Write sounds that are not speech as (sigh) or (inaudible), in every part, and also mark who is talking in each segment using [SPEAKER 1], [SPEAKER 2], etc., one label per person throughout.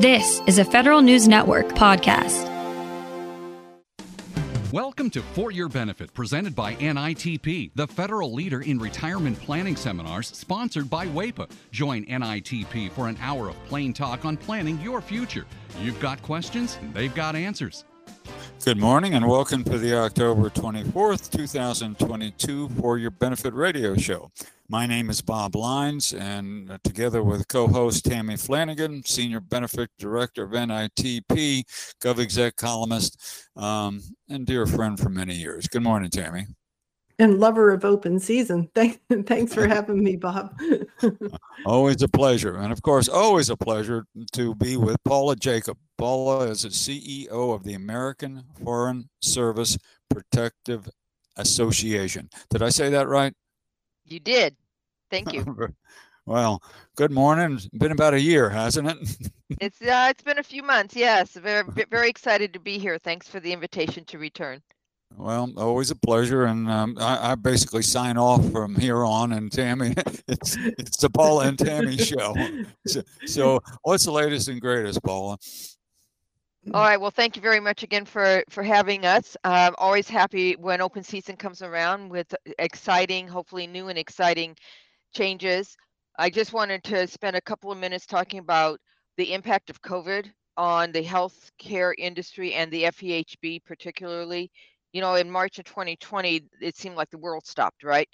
[SPEAKER 1] This is a Federal News Network podcast.
[SPEAKER 2] Welcome to For Your Benefit, presented by NITP, the federal leader in retirement planning seminars, sponsored by WAEPA. Join NITP for an hour of plain talk on planning your future. You've got questions, they've got answers.
[SPEAKER 3] Good morning and welcome to the October 24th, 2022 For Your Benefit radio show. My name is Bob Leins, and uh, together with co host Tammy Flanagan, Senior Benefit Director of NITP, GovExec columnist, um, and dear friend for many years. Good morning, Tammy.
[SPEAKER 4] And lover of open season. (laughs) Thank, thanks for (laughs) having me, Bob. (laughs)
[SPEAKER 3] always a pleasure. And of course, always a pleasure to be with Paula Jakub. Paula is the CEO of the American Foreign Service Protective Association. Did I say that right?
[SPEAKER 5] You did. Thank you.
[SPEAKER 3] well, good morning. It's been about a year, hasn't it?
[SPEAKER 5] it's uh, it's been a few months. Yes, very very excited to be here. Thanks for the invitation to return.
[SPEAKER 3] Well, always a pleasure, and um, I, I, basically sign off from here on. And Tammy, (laughs) it's it's the Paula and Tammy show. So, so, what's the latest and greatest, Paula?
[SPEAKER 5] All right. Well, thank you very much again for for having us. I'm always happy when open season comes around with exciting, hopefully new and exciting changes. I just wanted to spend a couple of minutes talking about the impact of COVID on the healthcare industry and the FEHB particularly. You know, in March of 2020, it seemed like the world stopped, right?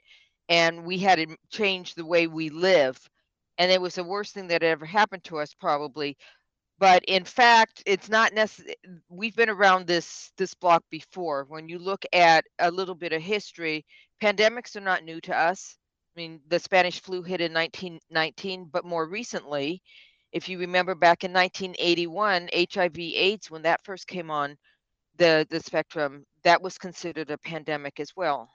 [SPEAKER 5] And we had to change the way we live. And it was the worst thing that ever happened to us, probably. But in fact, it's not necessary. We've been around this this block before. When you look at a little bit of history, pandemics are not new to us. I mean, the Spanish flu hit in 1919, but more recently, if you remember back in 1981, HIV/AIDS, when that first came on the the spectrum, that was considered a pandemic as well.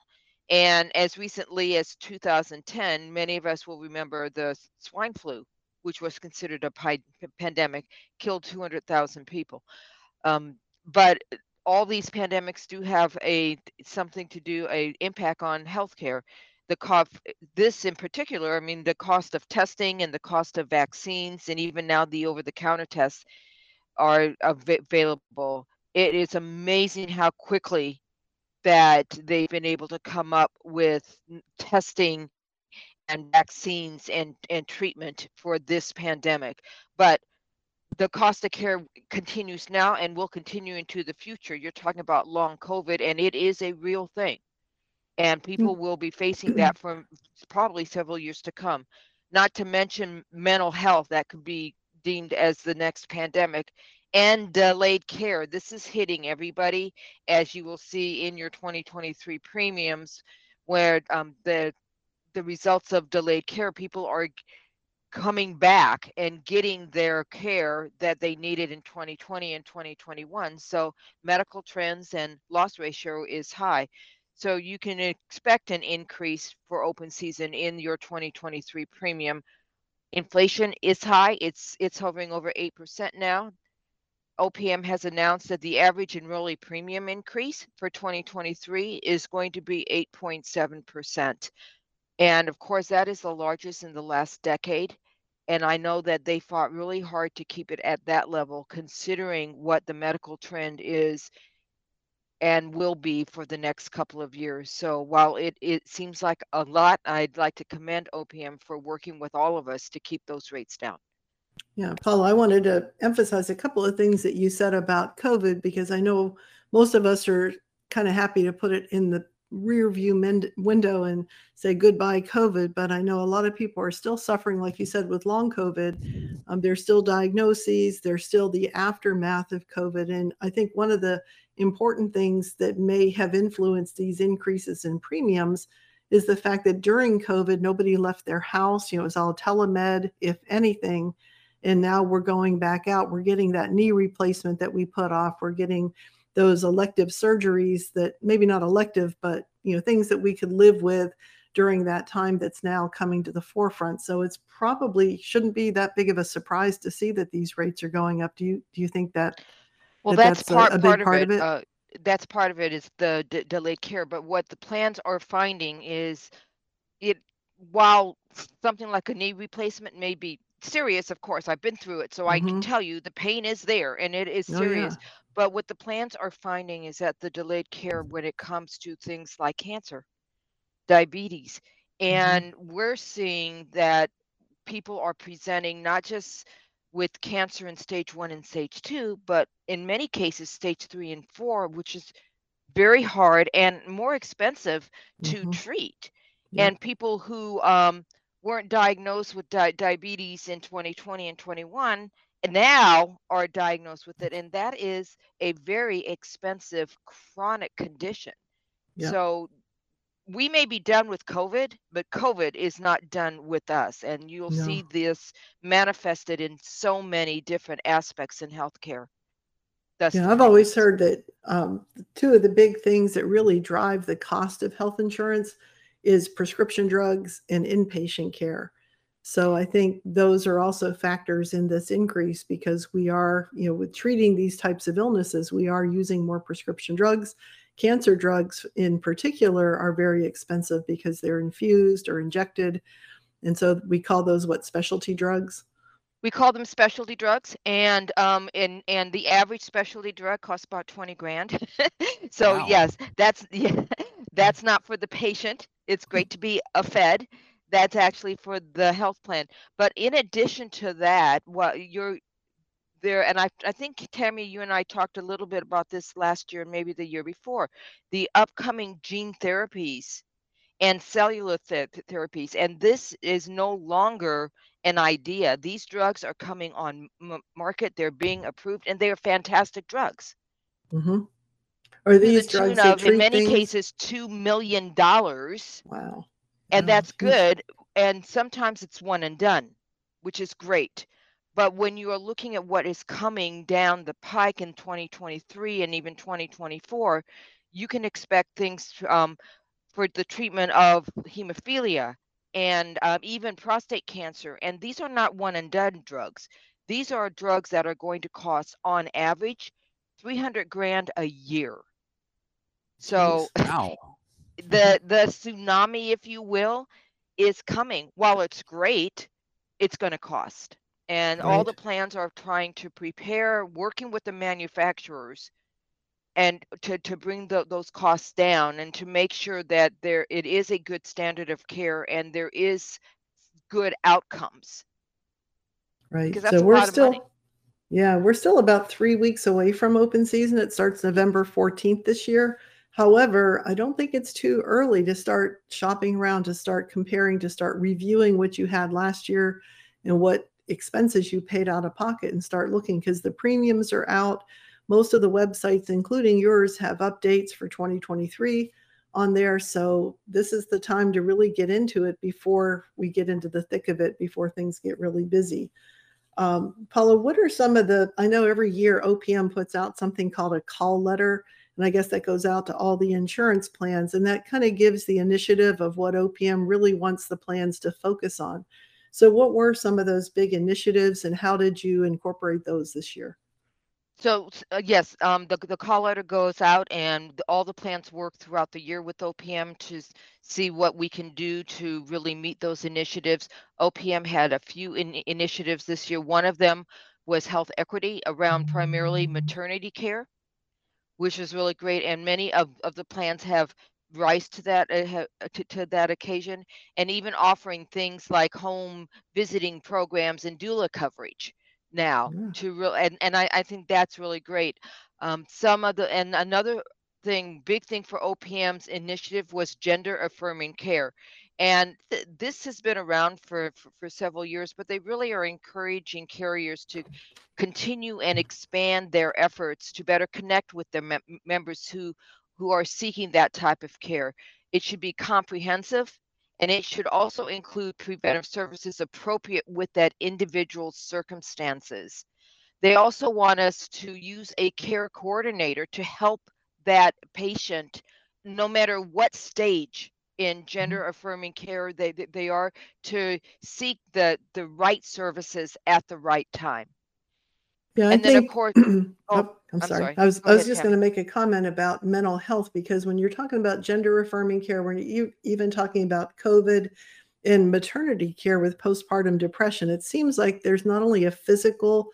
[SPEAKER 5] And as recently as 2010, many of us will remember the swine flu, which was considered a pi- pandemic, killed 200,000 people. Um, but all these pandemics do have a something to do a impact on healthcare the cost this in particular i mean the cost of testing and the cost of vaccines and even now the over the counter tests are available it is amazing how quickly that they've been able to come up with testing and vaccines and, and treatment for this pandemic but the cost of care continues now and will continue into the future you're talking about long covid and it is a real thing and mm. people will be facing that for probably several years to come. Not to mention mental health that could be deemed as the next pandemic and delayed care. This is hitting everybody, as you will see in your 2023 premiums, where um, the the results of delayed care, people are coming back and getting their care that they needed in 2020 and 2021. So medical trends and loss ratio is high. So you can expect an increase for open season in your 2023 premium. Inflation is high. It's it's hovering over 8% now. OPM has announced that the average enrollee premium increase for 2023 is going to be 8.7%. And of course, that is the largest in the last decade. And I know that they fought really hard to keep it at that level, considering what the medical trend is and will be for the next couple of years. So while it, it seems like a lot, I'd like to commend OPM for working with all of us to keep those rates down.
[SPEAKER 4] Yeah, Paul, I wanted to emphasize a couple of things that you said about COVID because I know most of us are kind of happy to put it in the rear view mend- window and say goodbye COVID. But I know a lot of people are still suffering, like you said, with long COVID. Um, there's still diagnoses, there's still the aftermath of COVID. And I think one of the important things that may have influenced these increases in premiums is the fact that during COVID, nobody left their house. You know, it was all telemed, if anything. And now we're going back out. We're getting that knee replacement that we put off. We're getting those elective surgeries that maybe not elective, but you know, things that we could live with during that time that's now coming to the forefront. So it's probably shouldn't be that big of a surprise to see that these rates are going up. Do you do you think that
[SPEAKER 5] well,
[SPEAKER 4] that
[SPEAKER 5] that's,
[SPEAKER 4] that's a-
[SPEAKER 5] part
[SPEAKER 4] a big
[SPEAKER 5] part of
[SPEAKER 4] part of it?
[SPEAKER 5] Uh, that's part of it is the d- delayed care. But what the plans are finding is it while something like a knee replacement may be serious, of course. I've been through it, so I can
[SPEAKER 4] Mhm.
[SPEAKER 5] tell you the pain is there and it is
[SPEAKER 4] Oh,
[SPEAKER 5] serious.
[SPEAKER 4] yeah.
[SPEAKER 5] But what the plans are finding is that the delayed care when it comes to things like cancer, diabetes,
[SPEAKER 4] Mhm.
[SPEAKER 5] and we're seeing that people are presenting not just with cancer in stage one and stage two, but in many cases, stage three and four, which is very hard and more expensive to
[SPEAKER 4] Mhm.
[SPEAKER 5] treat. And people who um, weren't diagnosed with di- diabetes in 2020 and 21 and now are diagnosed with it. And that is a very expensive chronic condition.
[SPEAKER 4] Yeah.
[SPEAKER 5] So we may be done with COVID, but COVID is not done with us. And you'll see this manifested in so many different aspects in healthcare. That's
[SPEAKER 4] Yeah, I've always heard that um, two of the big things that really drive the cost of health insurance is prescription drugs and inpatient care. So I think those are also factors in this increase because we are, you know, with treating these types of illnesses, we are using more prescription drugs. Cancer drugs in particular are very expensive because they're infused or injected. And so we call those what specialty drugs.
[SPEAKER 5] We call them specialty drugs, and um, and and the average specialty drug costs about twenty grand. (laughs) so
[SPEAKER 3] Wow.
[SPEAKER 5] yes, that's (laughs) yeah, that's not for the patient. It's great to be a fed. That's actually for the health plan. But in addition to that, what you're there, and I I think Tammy, you and I talked a little bit about this last year and maybe the year before, the upcoming gene therapies and cellular th- therapies. And this is no longer an idea. These drugs are coming on m- market. They're being approved, and they are fantastic drugs.
[SPEAKER 4] Mhm. Are
[SPEAKER 5] the
[SPEAKER 4] these
[SPEAKER 5] tune
[SPEAKER 4] drugs
[SPEAKER 5] of, in many
[SPEAKER 4] things?
[SPEAKER 5] cases, two million dollars,
[SPEAKER 4] Wow.
[SPEAKER 5] and
[SPEAKER 4] Yeah,
[SPEAKER 5] that's
[SPEAKER 4] huge.
[SPEAKER 5] good. And sometimes it's one and done, which is great. But when you are looking at what is coming down the pike in 2023 and even 2024, you can expect things um, for the treatment of hemophilia and um, even prostate cancer. And these are not one and done drugs. These are drugs that are going to cost, on average, 300 grand a year. So (laughs)
[SPEAKER 3] Wow.
[SPEAKER 5] the the tsunami, if you will, is coming. While it's great, it's going to cost. And all the plans are trying to prepare, working with the manufacturers and to, to bring tho- those costs down and to make sure that there it is a good standard of care and there is good outcomes
[SPEAKER 4] Right.
[SPEAKER 5] because that's
[SPEAKER 4] So
[SPEAKER 5] a
[SPEAKER 4] we're
[SPEAKER 5] lot of money.
[SPEAKER 4] still, yeah, we're still about three weeks away from open season. It starts November 14th this year. However, I don't think it's too early to start shopping around, to start comparing, to start reviewing what you had last year and what expenses you paid out of pocket and start looking because the premiums are out. Most of the websites, including yours, have updates for 2023 on there. So this is the time to really get into it before we get into the thick of it, before things get really busy. Um, Paula, what are some of the? I know every year OPM puts out something called a call letter, and I guess that goes out to all the insurance plans, and that kind of gives the initiative of what OPM really wants the plans to focus on. So, what were some of those big initiatives, and how did you incorporate those this year?
[SPEAKER 5] So uh, yes, um, the the call letter goes out, and all the plans work throughout the year with OPM to see what we can do to really meet those initiatives. OPM had a few in, initiatives this year. One of them was health equity around primarily maternity care, which is really great, and many of, of the plans have rise to that uh, uh, to, to that occasion, and even offering things like home visiting programs and doula coverage now
[SPEAKER 4] Yeah.
[SPEAKER 5] to real and, and I, I think that's really great. Um, some of the and another thing, big thing for OPM's initiative was gender affirming care. And th- this has been around for, for, for several years, but they really are encouraging carriers to continue and expand their efforts to better connect with their mem- members who who are seeking that type of care. It should be comprehensive and it should also include preventive services appropriate with that individual's circumstances. They also want us to use a care coordinator to help that patient, no matter what stage in mm-hmm. gender affirming care they, they- they are, to seek the, the right services at the right time.
[SPEAKER 4] Yeah, I
[SPEAKER 5] And then, of
[SPEAKER 4] think.
[SPEAKER 5] course- (clears throat)
[SPEAKER 4] oh,
[SPEAKER 5] oh,
[SPEAKER 4] I'm,
[SPEAKER 5] I'm
[SPEAKER 4] sorry.
[SPEAKER 5] sorry.
[SPEAKER 4] I was
[SPEAKER 5] Go
[SPEAKER 4] I was
[SPEAKER 5] ahead,
[SPEAKER 4] just going to make a comment about mental health because when you're talking about gender affirming care, when you even talking about COVID in maternity care with postpartum depression. It seems like there's not only a physical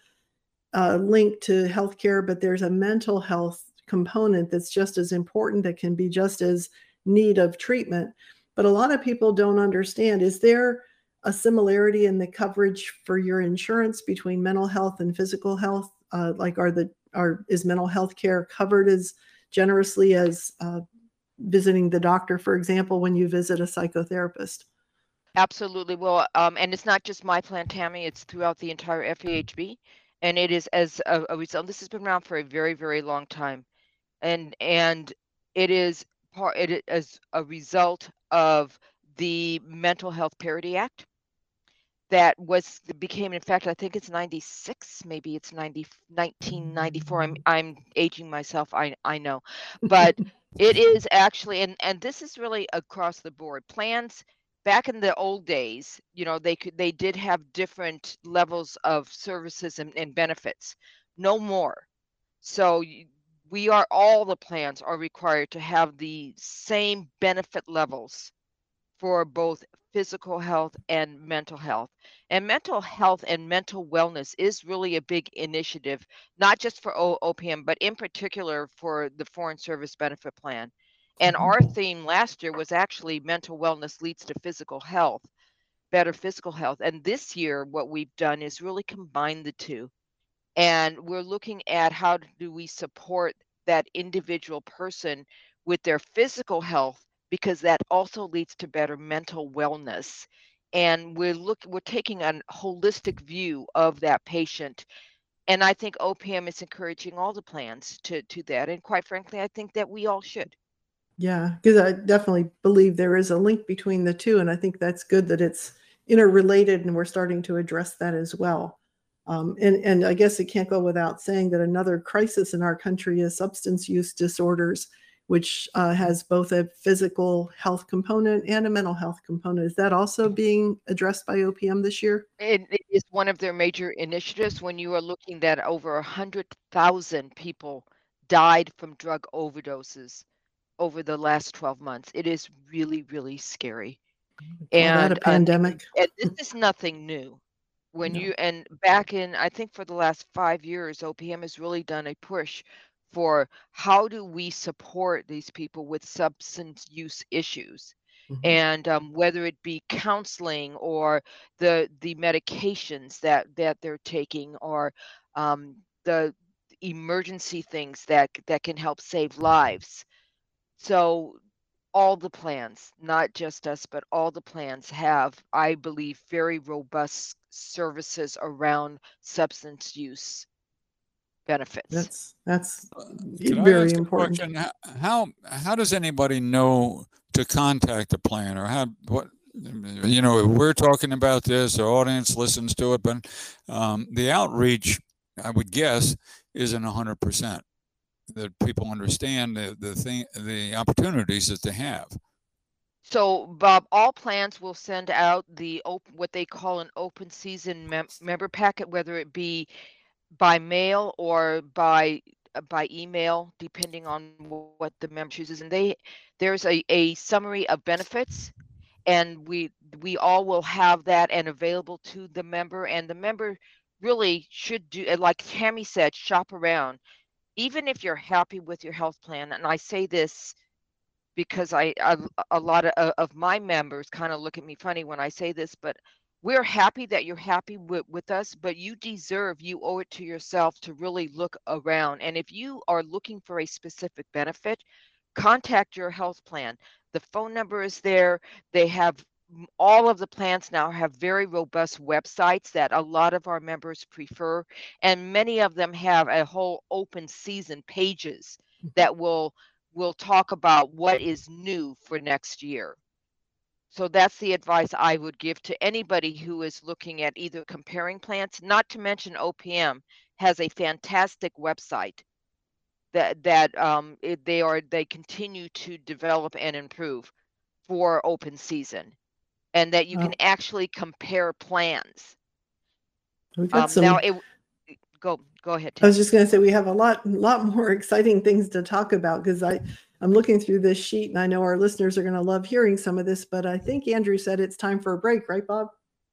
[SPEAKER 4] uh, link to healthcare, but there's a mental health component that's just as important that can be just as need of treatment. But a lot of people don't understand is there a similarity in the coverage for your insurance between mental health and physical health? Uh, like, are the are is mental health care covered as generously as uh, visiting the doctor, for example, when you visit a psychotherapist?
[SPEAKER 5] Absolutely. Well, um, and it's not just my plan, Tammy. It's throughout the entire FEHB, and it is as a, a result. This has been around for a very, very long time, and and it is part. It is a result of the Mental Health Parity Act that was became in fact I think it's 96 maybe it's 90 1994 I'm mm. I'm aging myself I I know. But (laughs) it is actually and and this is really across the board. Plans back in the old days you know they could they did have different levels of services and, and benefits. No more. So we are all the plans are required to have the same benefit levels for both physical health and mental health. And mental health and mental wellness is really a big initiative, not just for OPM, but in particular for the Foreign Service Benefit Plan. And mm-hmm. our theme last year was actually mental wellness leads to physical health, better physical health. And this year, what we've done is really combine the two. And we're looking at how do we support that individual person with their physical health because that also leads to better mental wellness and we're look we're taking a holistic view of that patient and i think opm is encouraging all the plans to to that and quite frankly i think that we all should.
[SPEAKER 4] Yeah because i definitely believe there is a link between the two and i think that's good that it's interrelated and we're starting to address that as well. Um, and, and i guess it can't go without saying that another crisis in our country is substance use disorders which uh, has both a physical health component and a mental health component. Is that also being addressed by OPM this year?
[SPEAKER 5] it, it is one of their major initiatives when you are looking that over 100,000 people died from drug overdoses over the last 12 months. It is really, really scary.
[SPEAKER 4] And, a pandemic.
[SPEAKER 5] And, and (laughs) this is nothing new. When no. you and back in, I think for the last five years, OPM has really done a push for how do we support these people with substance use issues? Mm-hmm. and um, whether it be counseling or the the medications that that they're taking or um, the emergency things that that can help save lives. So all the plans not just us but all the plans have i believe very robust services around substance use benefits.
[SPEAKER 4] That's that's very important.
[SPEAKER 3] How how does anybody know to contact a plan or how what you know we're talking about this, the audience listens to it, but um, the outreach, I would guess, isn't hundred percent that people understand the the thing the opportunities that they have.
[SPEAKER 5] So, Bob, all plans will send out the open, what they call an open season mem- member packet, whether it be by mail or by uh, by email, depending on what the member chooses. And they there's a, a summary of benefits, and we we all will have that and available to the member. And the member really should do, like Tammy said, shop around. Even if you're happy with your health plan, and I say this because I, I a lot of, of my members kind of look at me funny when I say this, but we're happy that you're happy with, with us, but you deserve, you owe it to yourself to really look around. And if you are looking for a specific benefit, contact your health plan. The phone number is there. They have all of the plans now have very robust websites that a lot of our members prefer. And many of them have a whole open season pages mm-hmm. that will will talk about what is new for next year. So that's the advice I would give to anybody who is looking at either comparing plants, not to mention OPM has a fantastic website that that um, it, they are they continue to develop and improve for open season and that you can actually compare plans.
[SPEAKER 4] We've got um, some, now it,
[SPEAKER 5] go go ahead.
[SPEAKER 4] I was just going to say we have a lot lot more (laughs) exciting things to talk about because I I'm looking through this sheet and I know our listeners are going to love hearing some of this, but I think Andrew said it's time for a break, right, Bob?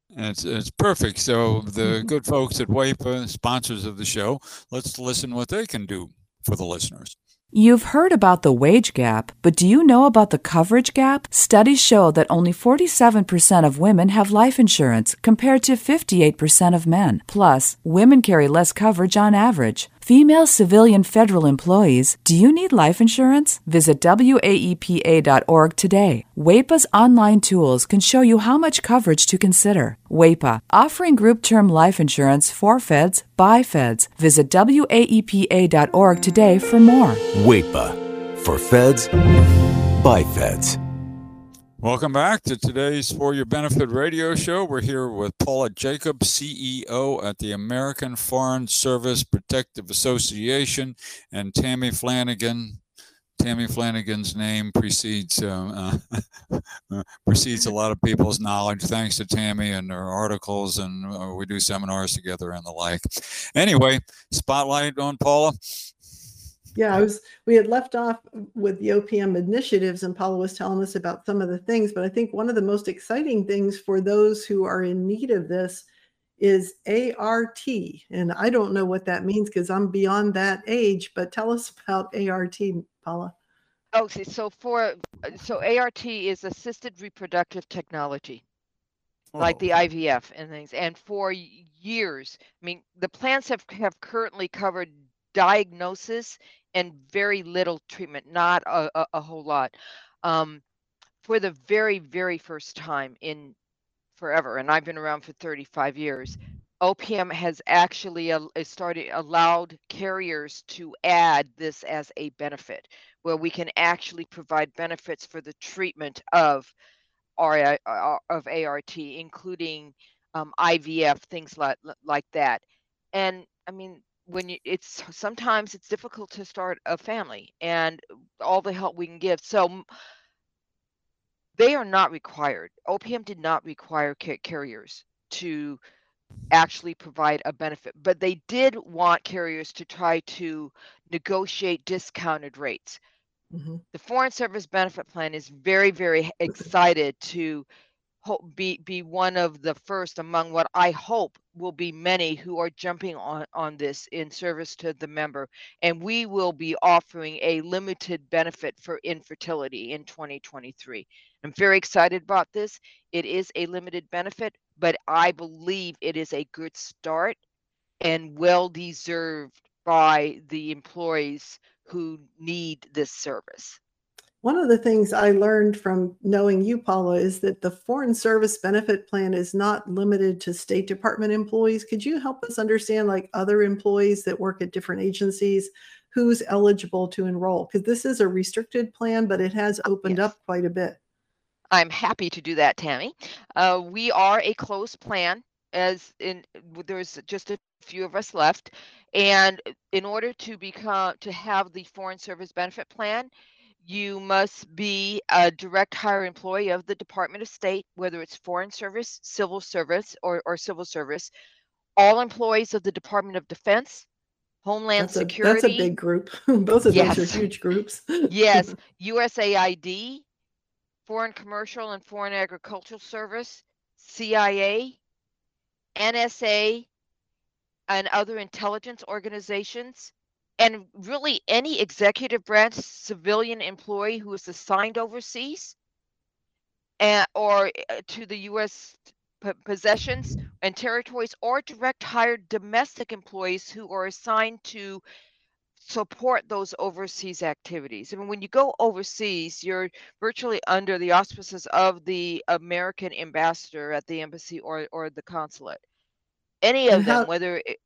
[SPEAKER 3] It's it's perfect. So the mm-hmm. good folks at WAEPA, sponsors of the show, let's listen what they can do for the listeners.
[SPEAKER 6] You've heard about the wage gap, but do you know about the coverage gap? Studies show that only 47% of women have life insurance compared to 58% of men. Plus, women carry less coverage on average. Female civilian federal employees, do you need life insurance? Visit WAEPA.org today. WAEPA's online tools can show you how much coverage to consider. WAEPA, offering group term life insurance for feds by feds. Visit WAEPA.org today for more.
[SPEAKER 7] WAEPA, for feds by feds.
[SPEAKER 3] Welcome back to today's For Your Benefit radio show. We're here with Paula Jakub, CEO at the American Foreign Service Protective Association, and Tammy Flanagan. Tammy Flanagan's name precedes uh, uh, (laughs) precedes a lot of people's knowledge. Thanks to Tammy and her articles, and uh, we do seminars together and the like. Anyway, spotlight on Paula.
[SPEAKER 4] Yeah, I was. We had left off with the OPM initiatives, and Paula was telling us about some of the things. But I think one of the most exciting things for those who are in need of this is ART, and I don't know what that means because I'm beyond that age. But tell us about ART, Paula.
[SPEAKER 5] Oh, okay, so for so ART is assisted reproductive technology, oh. like the oh. IVF and things. And for years, I mean, the plans have have currently covered diagnosis and very little treatment, not a, a, a whole lot. Um, for the very, very first time in forever, and I've been around for 35 years, OPM has actually uh, started allowed carriers to add this as a benefit, where we can actually provide benefits for the treatment of RI, uh, of ART, including um, IVF, things like like that. And I mean, when you it's sometimes it's difficult to start a family and all the help we can give so they are not required opm did not require carriers to actually provide a benefit but they did want carriers to try to negotiate discounted rates mm-hmm. the foreign service benefit plan is very very excited to be be one of the first among what I hope will be many who are jumping on on this in service to the member and we will be offering a limited benefit for infertility in 2023. I'm very excited about this. It is a limited benefit, but I believe it is a good start and well deserved by the employees who need this service.
[SPEAKER 4] One of the things I learned from knowing you, Paula, is that the Foreign Service Benefit Plan is not limited to State Department employees. Could you help us understand, like other employees that work at different agencies, who's eligible to enroll? Because this is a restricted plan, but it has opened yes. up quite a bit.
[SPEAKER 5] I'm happy to do that, Tammy. Uh, we are a closed plan, as in there's just a few of us left, and in order to become to have the Foreign Service Benefit Plan you must be a direct hire employee of the Department of State, whether it's Foreign Service, Civil Service, or, or Civil Service. All employees of the Department of Defense, Homeland
[SPEAKER 4] that's
[SPEAKER 5] Security.
[SPEAKER 4] That's a big group. (laughs) Both of yes. those are huge groups.
[SPEAKER 5] yes. (laughs) USAID, Foreign Commercial and Foreign Agricultural Service, CIA, NSA, and other intelligence organizations, and really any executive branch civilian employee who is assigned overseas and, or uh, to the U.S. P- possessions and territories or direct hired domestic employees who are assigned to support those overseas activities. I mean, when you go overseas, you're virtually under the auspices of the American ambassador at the embassy or, or the consulate. Any of them, whether it,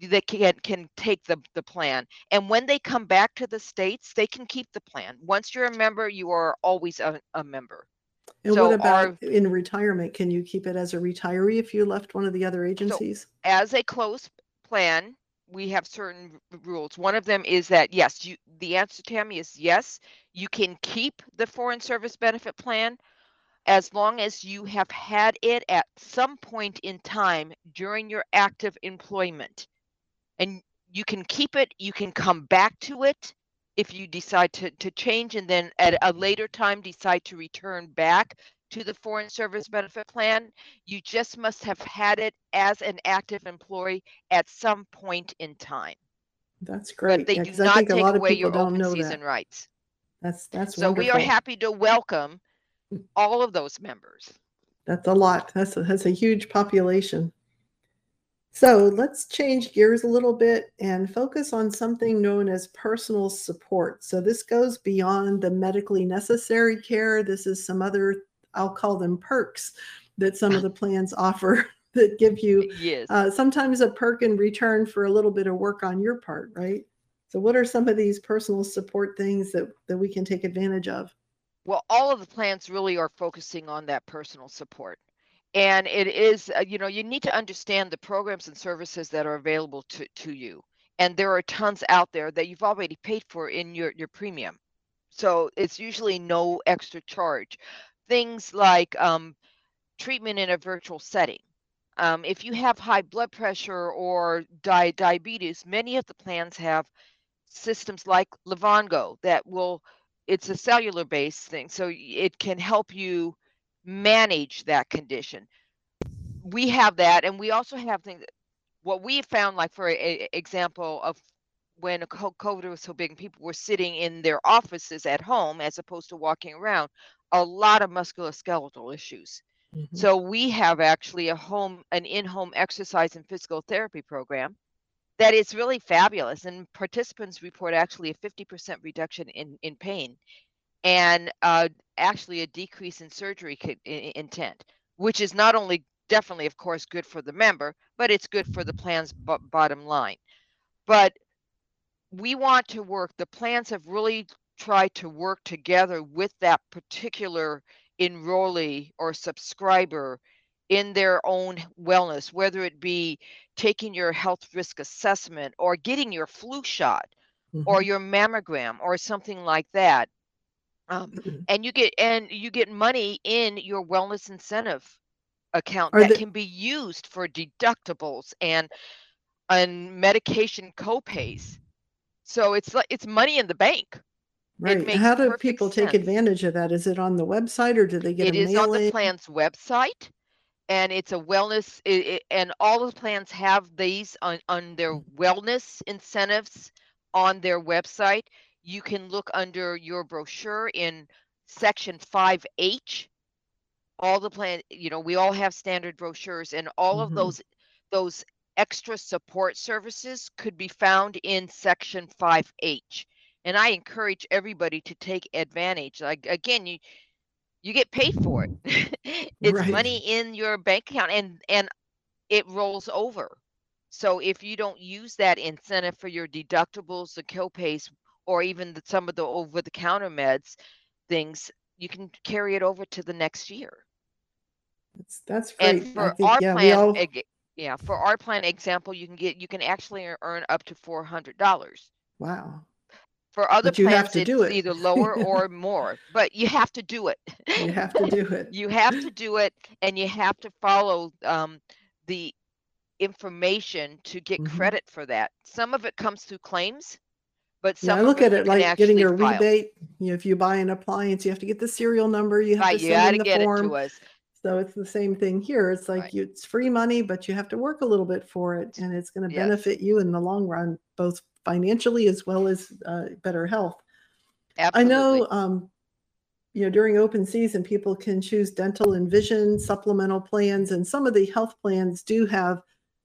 [SPEAKER 5] they can can take the the plan. And when they come back to the states they can keep the plan. Once you're a member you are always a, a member.
[SPEAKER 4] And so what about our, in retirement? Can you keep it as a retiree if you left one of the other agencies? so
[SPEAKER 5] as a closed plan we have certain rules. One of them is that yes you the answer tammy is yes you can keep the foreign service benefit plan as long as you have had it at some point in time during your active employment and you can keep it, you can come back to it if you decide to, to change and then at a later time decide to return back to the foreign service benefit plan, you just must have had it as an active employee at some point in time.
[SPEAKER 4] That's great.
[SPEAKER 5] But they
[SPEAKER 4] Yeah,
[SPEAKER 5] do not take away your open season
[SPEAKER 4] that.
[SPEAKER 5] rights.
[SPEAKER 4] That's that's
[SPEAKER 5] So we are happy to welcome all of those members.
[SPEAKER 4] That's a lot. That's a, that's a huge population. So let's change gears a little bit and focus on something known as personal support. So this goes beyond the medically necessary care. This is some other, I'll call them perks that some of the plans offer (laughs) that give you
[SPEAKER 5] Yes.
[SPEAKER 4] uh, sometimes a perk in return for a little bit of work on your part, right? So what are some of these personal support things that, that we can take advantage of?
[SPEAKER 5] well, all of the plans really are focusing on that personal support. And it is, uh, you know, you need to understand the programs and services that are available to, to you. And there are tons out there that you've already paid for in your, your premium. So it's usually no extra charge. Things like um, treatment in a virtual setting. Um, if you have high blood pressure or di- diabetes, many of the plans have systems like Livongo that will it's a cellular based thing so it can help you manage that condition. We have that and we also have things what we found like for a, a- example of when covid was so big and people were sitting in their offices at home as opposed to walking around a lot of musculoskeletal issues.
[SPEAKER 4] Mhm.
[SPEAKER 5] so we have actually a home an in-home exercise and physical therapy program that is really fabulous and participants report actually a 50% reduction in, in pain and uh, actually a decrease in surgery co- i- i- intent which is not only definitely of course good for the member but it's good for the plan's bo- bottom line but we want to work the plans have really tried to work together with that particular enrollee or subscriber in their own wellness whether it be taking your health risk assessment or getting your flu shot or
[SPEAKER 4] Mhm.
[SPEAKER 5] your mammogram or something like that um, and you get and you get money in your wellness incentive account
[SPEAKER 4] Are
[SPEAKER 5] that
[SPEAKER 4] the-
[SPEAKER 5] can be used for deductibles and and medication copays so it's like it's money in the bank
[SPEAKER 4] Right. How do people take
[SPEAKER 5] sense.
[SPEAKER 4] advantage of that? Is it on the website or do they get
[SPEAKER 5] It is on the plan's website and it's a wellness i i and all the plans have these on, on their
[SPEAKER 4] Mm.
[SPEAKER 5] wellness incentives on their website you can look under your brochure in section 5h all the plan you know we all have standard brochures and all of
[SPEAKER 4] Mhm.
[SPEAKER 5] those those extra support services could be found in section 5h and i encourage everybody to take advantage like again you you get paid for it (laughs) it's
[SPEAKER 4] Right.
[SPEAKER 5] money in your bank account and and it rolls over so if you don't use that incentive for your deductibles the copays or even the, some of the over the counter meds things you can carry it over to the next year
[SPEAKER 4] That's, that's great.
[SPEAKER 5] and for
[SPEAKER 4] think,
[SPEAKER 5] our
[SPEAKER 4] yeah,
[SPEAKER 5] plan
[SPEAKER 4] all,
[SPEAKER 5] eg- yeah for our plan example you can get you can actually earn up to $400
[SPEAKER 4] wow.
[SPEAKER 5] for other
[SPEAKER 4] But you have
[SPEAKER 5] plans
[SPEAKER 4] to
[SPEAKER 5] it's
[SPEAKER 4] do it.
[SPEAKER 5] either lower or (laughs) more but you have to do it
[SPEAKER 4] You have to do it. (laughs)
[SPEAKER 5] you have to do it and you have to follow um, the information to get
[SPEAKER 4] Mhm.
[SPEAKER 5] credit for that some of it comes through claims but
[SPEAKER 4] Yeah, I
[SPEAKER 5] of
[SPEAKER 4] look at
[SPEAKER 5] you
[SPEAKER 4] it
[SPEAKER 5] can
[SPEAKER 4] like getting
[SPEAKER 5] actually
[SPEAKER 4] a
[SPEAKER 5] file.
[SPEAKER 4] rebate. You know, if you buy an appliance, you have to get the serial number, you have
[SPEAKER 5] right
[SPEAKER 4] to
[SPEAKER 5] you
[SPEAKER 4] send in the
[SPEAKER 5] get it
[SPEAKER 4] form.
[SPEAKER 5] to us
[SPEAKER 4] So it's the same thing here. It's like
[SPEAKER 5] Right.
[SPEAKER 4] you, it's free money, but you have to work a little bit for it, and it's going to
[SPEAKER 5] Yes.
[SPEAKER 4] benefit you in the long run, both financially as well as uh, better health.
[SPEAKER 5] absolutely
[SPEAKER 4] I know, um, you know, during open season, people can choose dental and vision supplemental plans, and some of the health plans do have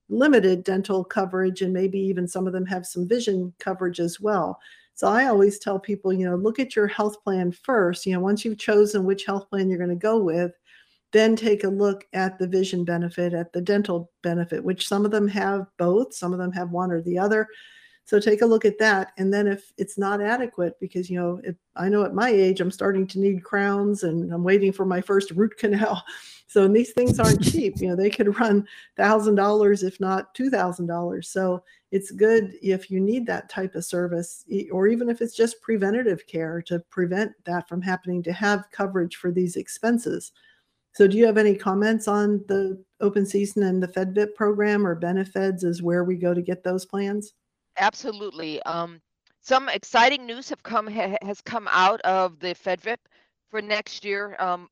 [SPEAKER 4] limited dental coverage, and maybe even some of them have some vision coverage as well. So I always tell people, you know, look at your health plan first. You know, once you've chosen which health plan you're going to go with, then take a look at the vision benefit, at the dental benefit, which some of them have both, some of them have one or the other. So take a look at that. And then if it's not adequate, because, you know, I know at my age, I'm starting to need crowns and I'm waiting for my first root canal. (laughs) So these things aren't cheap. You know, they could run thousand dollars, if not two thousand dollars. So it's good if you need that type of service, or even if it's just preventative care to prevent that from happening, to have coverage for these expenses. So do you have any comments on the open season and the FedVIP program or Benefeds is where we go to get those plans?
[SPEAKER 5] Absolutely. Um, some exciting news have come ha, has come out of the FedVIP for next year. Um,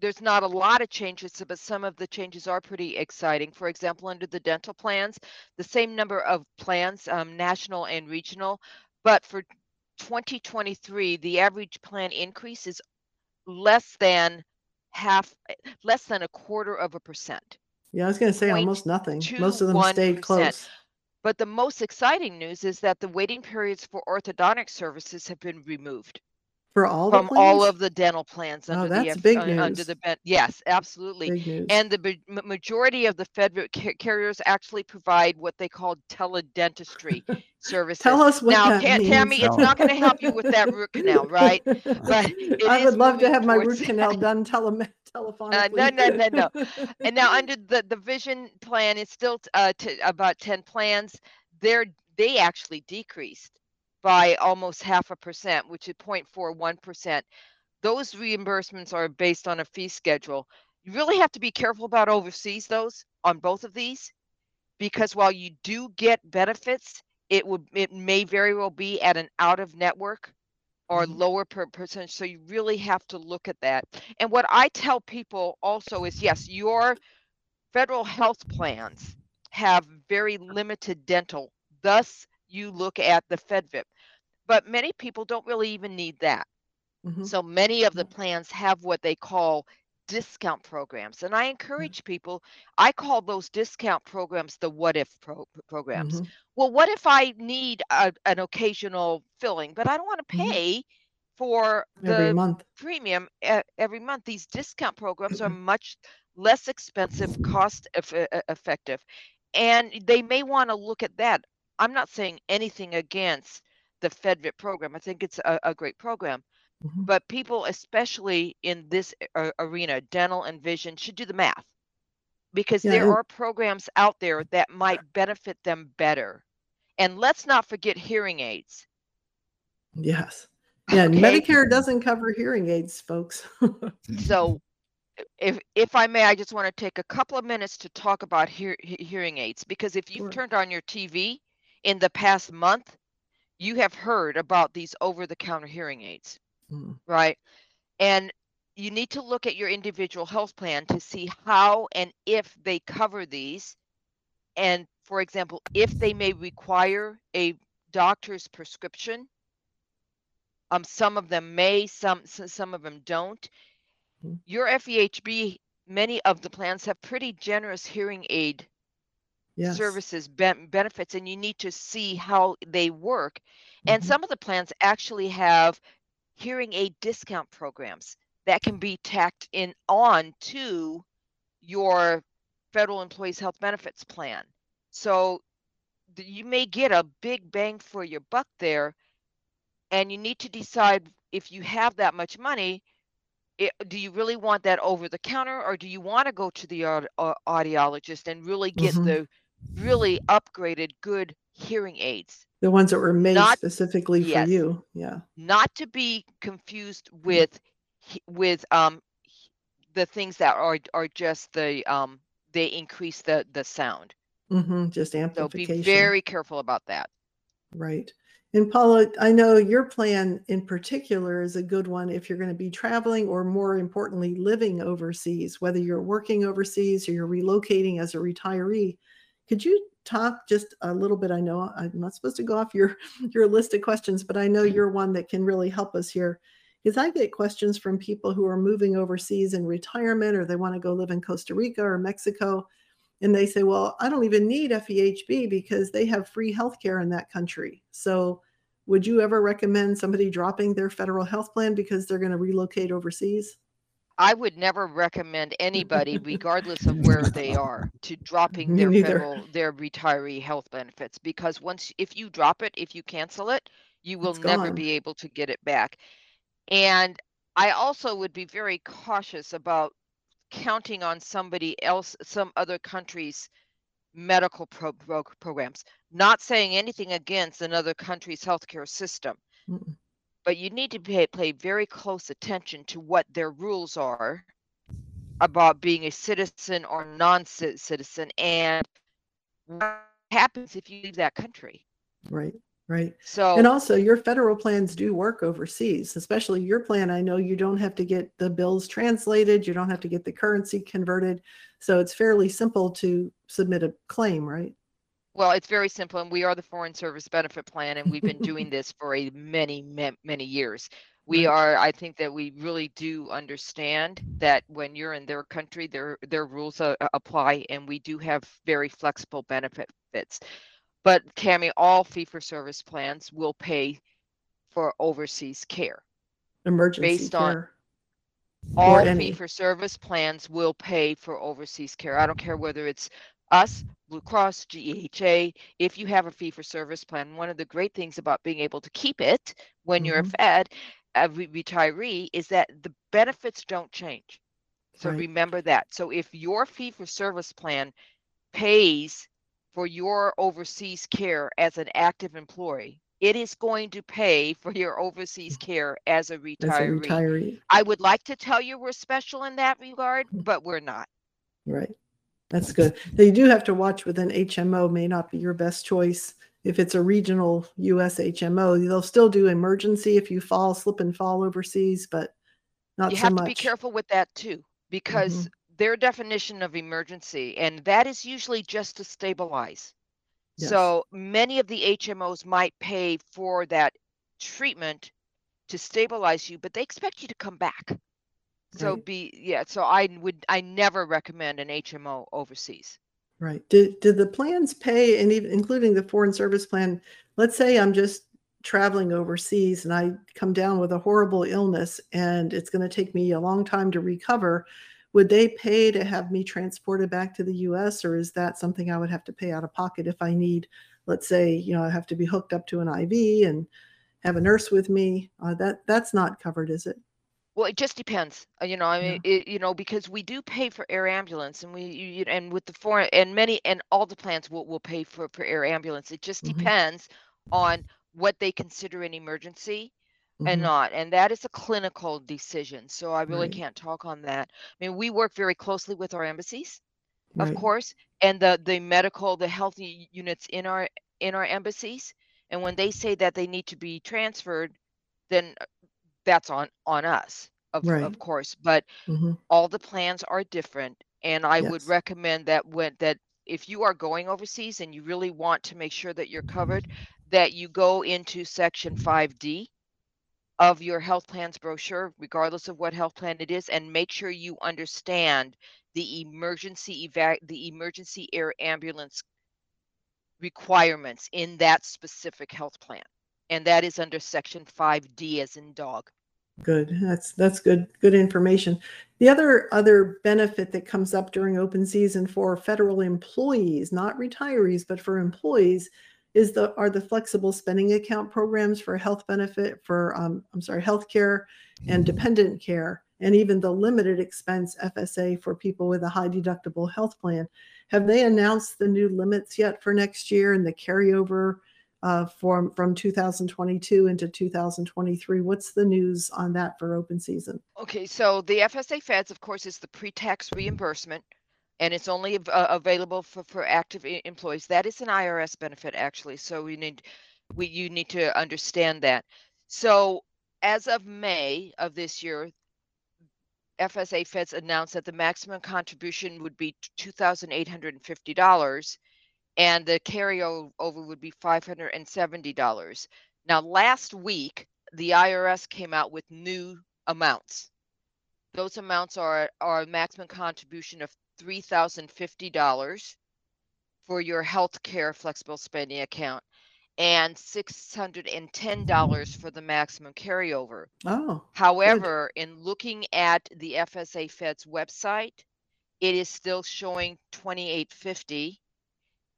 [SPEAKER 5] there's not a lot of changes, but some of the changes are pretty exciting. For example, under the dental plans, the same number of plans, um, national and regional, but for 2023, the average plan increase is less than half, less than a quarter of a percent.
[SPEAKER 4] Yeah, I was going to say almost nothing. Most of them stayed
[SPEAKER 5] 0.21%.
[SPEAKER 4] close.
[SPEAKER 5] But the most exciting news is that the waiting periods for orthodontic services have been removed
[SPEAKER 4] For all the
[SPEAKER 5] from all of the dental plans
[SPEAKER 4] Oh,
[SPEAKER 5] under the
[SPEAKER 4] that's
[SPEAKER 5] F-
[SPEAKER 4] big
[SPEAKER 5] uh, under the yes, absolutely.
[SPEAKER 4] News.
[SPEAKER 5] And the ma- majority of the federal ca- carriers actually provide what they call teledentistry (laughs) services.
[SPEAKER 4] Tell us what
[SPEAKER 5] now,
[SPEAKER 4] that means.
[SPEAKER 5] Tammy, it's not going to help you with that root canal, right? (laughs) But
[SPEAKER 4] I would love to have my root canal
[SPEAKER 5] that. (laughs)
[SPEAKER 4] done tele- telephonically.
[SPEAKER 5] no, no, no, no. And now under the the vision plan, it's still t- uh, to about 10 plans. They're they actually decreased by almost half a percent, which is 0.41 percent. Those reimbursements are based on a fee schedule. You really have to be careful about overseas those on both of these, because while you do get benefits, it would it may very well be at an out of network or
[SPEAKER 4] Mhm.
[SPEAKER 5] lower per percentage. So you really have to look at that. And what I tell people also is yes, your federal health plans have very limited dental. Thus, you look at the FedVIP. But many people don't really even need that.
[SPEAKER 4] Mhm.
[SPEAKER 5] So many of the plans have what they call discount programs. And I
[SPEAKER 4] Mm.
[SPEAKER 5] encourage people, I call those discount programs the what if pro- programs.
[SPEAKER 4] Mhm.
[SPEAKER 5] Well, what if I need a, an occasional filling, but I don't want to
[SPEAKER 4] Mhm.
[SPEAKER 5] pay for
[SPEAKER 4] Every
[SPEAKER 5] the
[SPEAKER 4] month.
[SPEAKER 5] premium every month. These discount programs are much less expensive, cost eff- effective, and they may want to look at that. I'm not saying anything against the FedVIP program. I think it's a, a great program,
[SPEAKER 4] Mhm.
[SPEAKER 5] but people, especially in this arena, dental and vision, should do the math because
[SPEAKER 4] Yeah,
[SPEAKER 5] there are programs out there that might benefit them better. And let's not forget hearing aids.
[SPEAKER 4] Yes. Yeah,
[SPEAKER 5] Okay.
[SPEAKER 4] Medicare doesn't cover hearing aids, folks. (laughs)
[SPEAKER 5] So, if if I may, I just want to take a couple of minutes to talk about hear, hearing aids because if you've
[SPEAKER 4] Sure.
[SPEAKER 5] turned on your TV in the past month, you have heard about these over-the-counter hearing aids,
[SPEAKER 4] Mm.
[SPEAKER 5] right? And you need to look at your individual health plan to see how and if they cover these. And for example, if they may require a doctor's prescription, um, some of them may, some some of them don't.
[SPEAKER 4] Mhm.
[SPEAKER 5] Your FEHB, many of the plans have pretty generous hearing aid
[SPEAKER 4] Yes.
[SPEAKER 5] services ben- benefits, and you need to see how they work. And
[SPEAKER 4] Mhm.
[SPEAKER 5] some of the plans actually have hearing aid discount programs that can be tacked in on to your federal employees health benefits plan. So you may get a big bang for your buck there and you need to decide if you have that much money it, do you really want that over the counter or do you want to go to the aud- audiologist and really get
[SPEAKER 4] Mhm.
[SPEAKER 5] the really upgraded good hearing aids
[SPEAKER 4] The ones that were made
[SPEAKER 5] Not-
[SPEAKER 4] specifically
[SPEAKER 5] yes.
[SPEAKER 4] for you. Yeah.
[SPEAKER 5] not to be confused with with um the things that are are just the um they increase the the sound
[SPEAKER 4] mm-hmm, Just amplification so
[SPEAKER 5] be very careful about that
[SPEAKER 4] Right. And Paula, I know your plan in particular is a good one if you're going to be traveling or more importantly, living overseas, whether you're working overseas or you're relocating as a retiree. Could you talk just a little bit? I know I'm not supposed to go off your, your list of questions, but I know you're one that can really help us here. Because I get questions from people who are moving overseas in retirement or they want to go live in Costa Rica or Mexico. And they say, well, I don't even need FEHB because they have free healthcare in that country. So, would you ever recommend somebody dropping their federal health plan because they're going to relocate overseas?
[SPEAKER 5] I would never recommend anybody, regardless of where they (laughs) are, to dropping their federal their retiree health benefits because once if you drop it, if you cancel it, you will never be able to get it back. And I also would be very cautious about counting on somebody else, some other country's medical pro- pro- programs. Not saying anything against another country's healthcare system,
[SPEAKER 4] Mm-mm.
[SPEAKER 5] but you need to pay, pay very close attention to what their rules are about being a citizen or non-citizen and what happens if you leave that country.
[SPEAKER 4] Right. Right.
[SPEAKER 5] So
[SPEAKER 4] And also, your federal plans do work overseas, especially your plan. I know you don't have to get the bills translated, you don't have to get the currency converted. So it's fairly simple to submit a claim, right?
[SPEAKER 5] Well, it's very simple, and we are the Foreign Service Benefit Plan, and we've been doing (laughs) this for a many, ma- many years. We are, I think that we really do understand that when you're in their country, their their rules uh, apply, and we do have very flexible benefit fits. But Tammy, all fee-for-service plans will pay for overseas care.
[SPEAKER 4] Emergency
[SPEAKER 5] Based on-
[SPEAKER 4] care.
[SPEAKER 5] All
[SPEAKER 4] any.
[SPEAKER 5] fee-for-service plans will pay for overseas care. I don't care whether it's us, Blue Cross, GEHA. If you have a fee-for-service plan, one of the great things about being able to keep it when you're a
[SPEAKER 4] Mhm.
[SPEAKER 5] Fed, a re- retiree, is that the benefits don't change. So
[SPEAKER 4] Right.
[SPEAKER 5] remember that. So if your fee-for-service plan pays for your overseas care as an active employee, it is going to pay for your overseas care as a retiree.
[SPEAKER 4] As a
[SPEAKER 5] retiree. I would like to tell you we're special in that regard,
[SPEAKER 4] Mm.
[SPEAKER 5] but we're not.
[SPEAKER 4] Right. That's good. Now you do have to watch with an HMO may not be your best choice. If it's a regional US HMO, they'll still do emergency if you fall, slip and fall overseas, but not
[SPEAKER 5] You
[SPEAKER 4] so
[SPEAKER 5] have
[SPEAKER 4] much.
[SPEAKER 5] to be careful with that too, because their definition of emergency, and that is usually just to stabilize.
[SPEAKER 4] Yes.
[SPEAKER 5] So many of the HMOs might pay for that treatment to stabilize you, but they expect you to come back. So
[SPEAKER 4] Right.
[SPEAKER 5] be yeah, so I would I never recommend an HMO overseas.
[SPEAKER 4] Right. Did did the plans pay, and even including the foreign service plan? Let's say I'm just traveling overseas and I come down with a horrible illness, and it's going to take me a long time to recover. Would they pay to have me transported back to the U.S., or is that something I would have to pay out of pocket if I need? Let's say you know I have to be hooked up to an IV and have a nurse with me. Uh, that that's not covered, is it?
[SPEAKER 5] Well, it just depends, uh, you know. I
[SPEAKER 4] Yeah.
[SPEAKER 5] mean, it, you know, because we do pay for air ambulance, and we, you, and with the foreign, and many, and all the plans will will pay for for air ambulance. It just
[SPEAKER 4] Mhm.
[SPEAKER 5] depends on what they consider an emergency and
[SPEAKER 4] Mhm.
[SPEAKER 5] not, and that is a clinical decision. So I really
[SPEAKER 4] Right.
[SPEAKER 5] can't talk on that. I mean, we work very closely with our embassies, of course, and the the medical, the health u- units in our in our embassies, and when they say that they need to be transferred, then uh, that's on on us of
[SPEAKER 4] Right.
[SPEAKER 5] of course but
[SPEAKER 4] Mhm.
[SPEAKER 5] all the plans are different and i would recommend that when that if you are going overseas and you really want to make sure that you're covered that you go into section 5d of your health plans brochure regardless of what health plan it is and make sure you understand the emergency the emergency air ambulance requirements in that specific health plan and that is under section 5d as in dog
[SPEAKER 4] Good. That's that's good good information. The other other benefit that comes up during open season for federal employees, not retirees, but for employees, is the are the flexible spending account programs for health benefit for um, I'm sorry, health care and dependent care, and even the limited expense FSA for people with a high deductible health plan. Have they announced the new limits yet for next year and the carryover uh, from from 2022 into 2023. What's the news on that for open season?
[SPEAKER 5] Okay, so the FSA feds, of course, is the pre-tax reimbursement, and it's only uh, available for, for active employees. That is an IRS benefit, actually. So we need, we you need to understand that. So as of May of this year, FSA feds announced that the maximum contribution would be two thousand eight hundred and fifty dollars, and the carryover would be five hundred and seventy dollars. Now, last week, the IRS came out with new amounts. Those amounts are are maximum contribution of three thousand fifty dollars for your health care flexible spending account and six hundred and ten dollars for the maximum carryover.
[SPEAKER 4] Oh,
[SPEAKER 5] However, in looking at the FSA Fed's website, it is still showing twenty-eight fifty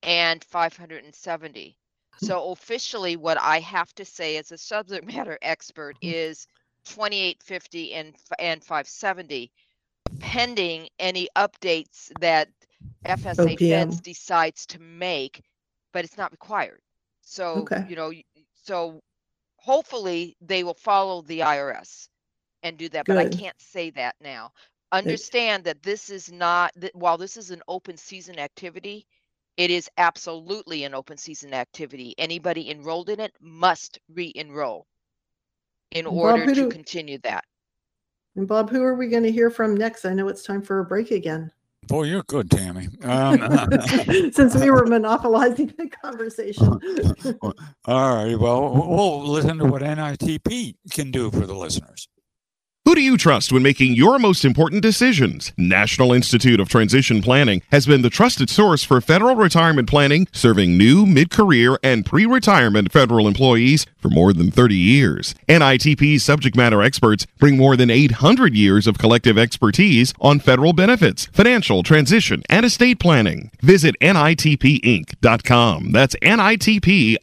[SPEAKER 5] and five hundred and seventy. Hmm. So officially, what I have to say as a subject matter expert mm-hmm. is twenty-eight fifty and and five seventy, pending any updates that FSA Feds decides to make, but it's not required. So
[SPEAKER 4] Okay.
[SPEAKER 5] you know, y- so hopefully they will follow the IRS and do that, but I
[SPEAKER 4] Good.
[SPEAKER 5] can't say that now. understand that this is not that while this is an open season activity it is absolutely an open season activity anybody enrolled in it must re-enroll in order to continue that
[SPEAKER 4] And Bob, who are we going to hear from next? I know it's time for a break again.
[SPEAKER 3] Boy, you're good, Tammy. Um, (laughs)
[SPEAKER 4] Since we were monopolizing the conversation. (laughs)
[SPEAKER 3] all right. Well, we'll listen to what NITP can do for the listeners.
[SPEAKER 8] Who do you trust when making your most important decisions? National Institute of Transition Planning has been the trusted source for federal retirement planning, serving new, mid career, and pre retirement federal employees for more than 30 years. NITP's subject matter experts bring more than 800 years of collective expertise on federal benefits, financial transition, and estate planning. Visit NITPinc.com. That's NITPINC.com